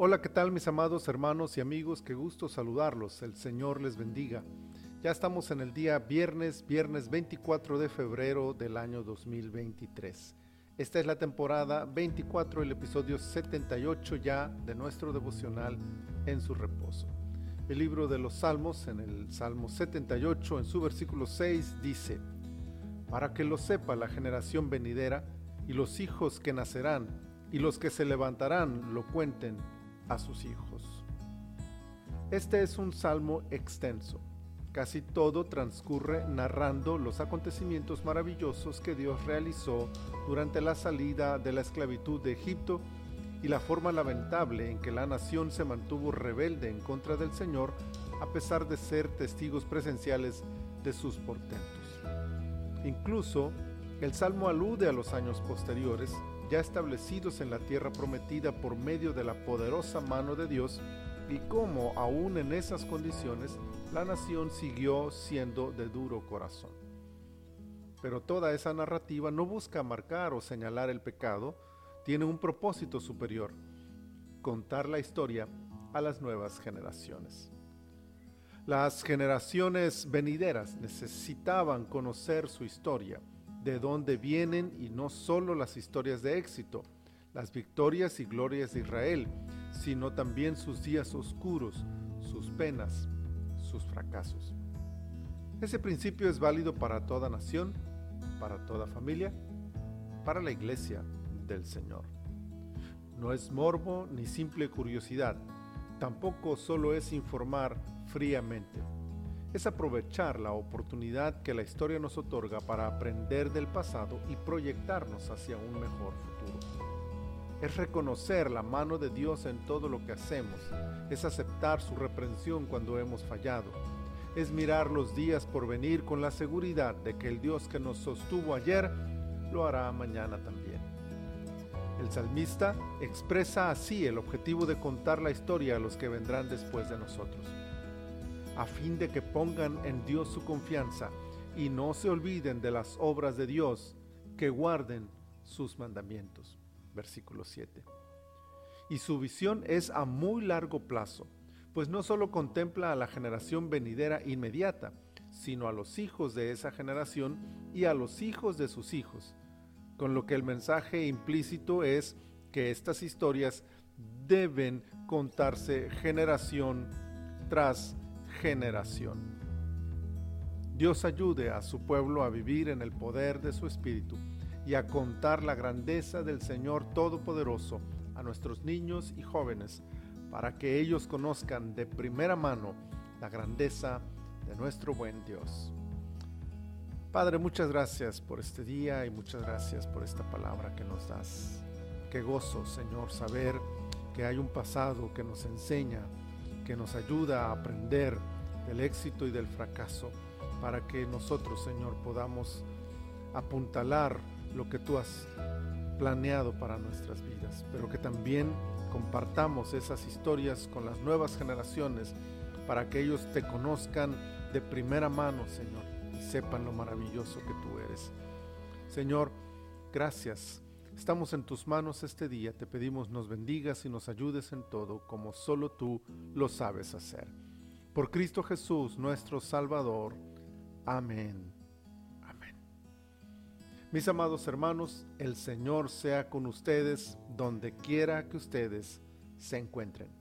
Hola, ¿qué tal mis amados hermanos y amigos? Qué gusto saludarlos. El Señor les bendiga. Ya estamos en el día viernes, viernes 24 de febrero del año 2023. Esta es la temporada 24, el episodio 78 ya de nuestro devocional en su reposo. El libro de los Salmos, en el Salmo 78, en su versículo 6, dice, Para que lo sepa la generación venidera y los hijos que nacerán y los que se levantarán lo cuenten a sus hijos. Este es un salmo extenso. Casi todo transcurre narrando los acontecimientos maravillosos que Dios realizó durante la salida de la esclavitud de Egipto y la forma lamentable en que la nación se mantuvo rebelde en contra del Señor a pesar de ser testigos presenciales de sus portentos. Incluso, el Salmo alude a los años posteriores, ya establecidos en la tierra prometida por medio de la poderosa mano de Dios, y cómo aún en esas condiciones la nación siguió siendo de duro corazón. Pero toda esa narrativa no busca marcar o señalar el pecado, tiene un propósito superior, contar la historia a las nuevas generaciones. Las generaciones venideras necesitaban conocer su historia, de dónde vienen y no solo las historias de éxito, las victorias y glorias de Israel, sino también sus días oscuros, sus penas, sus fracasos. Ese principio es válido para toda nación, para toda familia, para la iglesia del Señor. No es morbo ni simple curiosidad, tampoco solo es informar fríamente es aprovechar la oportunidad que la historia nos otorga para aprender del pasado y proyectarnos hacia un mejor futuro. Es reconocer la mano de Dios en todo lo que hacemos, es aceptar su reprensión cuando hemos fallado, es mirar los días por venir con la seguridad de que el Dios que nos sostuvo ayer lo hará mañana también. El salmista expresa así el objetivo de contar la historia a los que vendrán después de nosotros a fin de que pongan en Dios su confianza y no se olviden de las obras de Dios, que guarden sus mandamientos. Versículo 7. Y su visión es a muy largo plazo, pues no solo contempla a la generación venidera inmediata, sino a los hijos de esa generación y a los hijos de sus hijos, con lo que el mensaje implícito es que estas historias deben contarse generación tras generación. Dios ayude a su pueblo a vivir en el poder de su Espíritu y a contar la grandeza del Señor Todopoderoso a nuestros niños y jóvenes, para que ellos conozcan de primera mano la grandeza de nuestro buen Dios. Padre, muchas gracias por este día y muchas gracias por esta palabra que nos das. Qué gozo, Señor, saber que hay un pasado que nos enseña que nos ayuda a aprender del éxito y del fracaso, para que nosotros, Señor, podamos apuntalar lo que tú has planeado para nuestras vidas, pero que también compartamos esas historias con las nuevas generaciones para que ellos te conozcan de primera mano, Señor, y sepan lo maravilloso que tú eres. Señor, gracias Estamos en tus manos este día, te pedimos nos bendigas y nos ayudes en todo como solo tú lo sabes hacer. Por Cristo Jesús, nuestro Salvador. Amén. Amén. Mis amados hermanos, el Señor sea con ustedes donde quiera que ustedes se encuentren.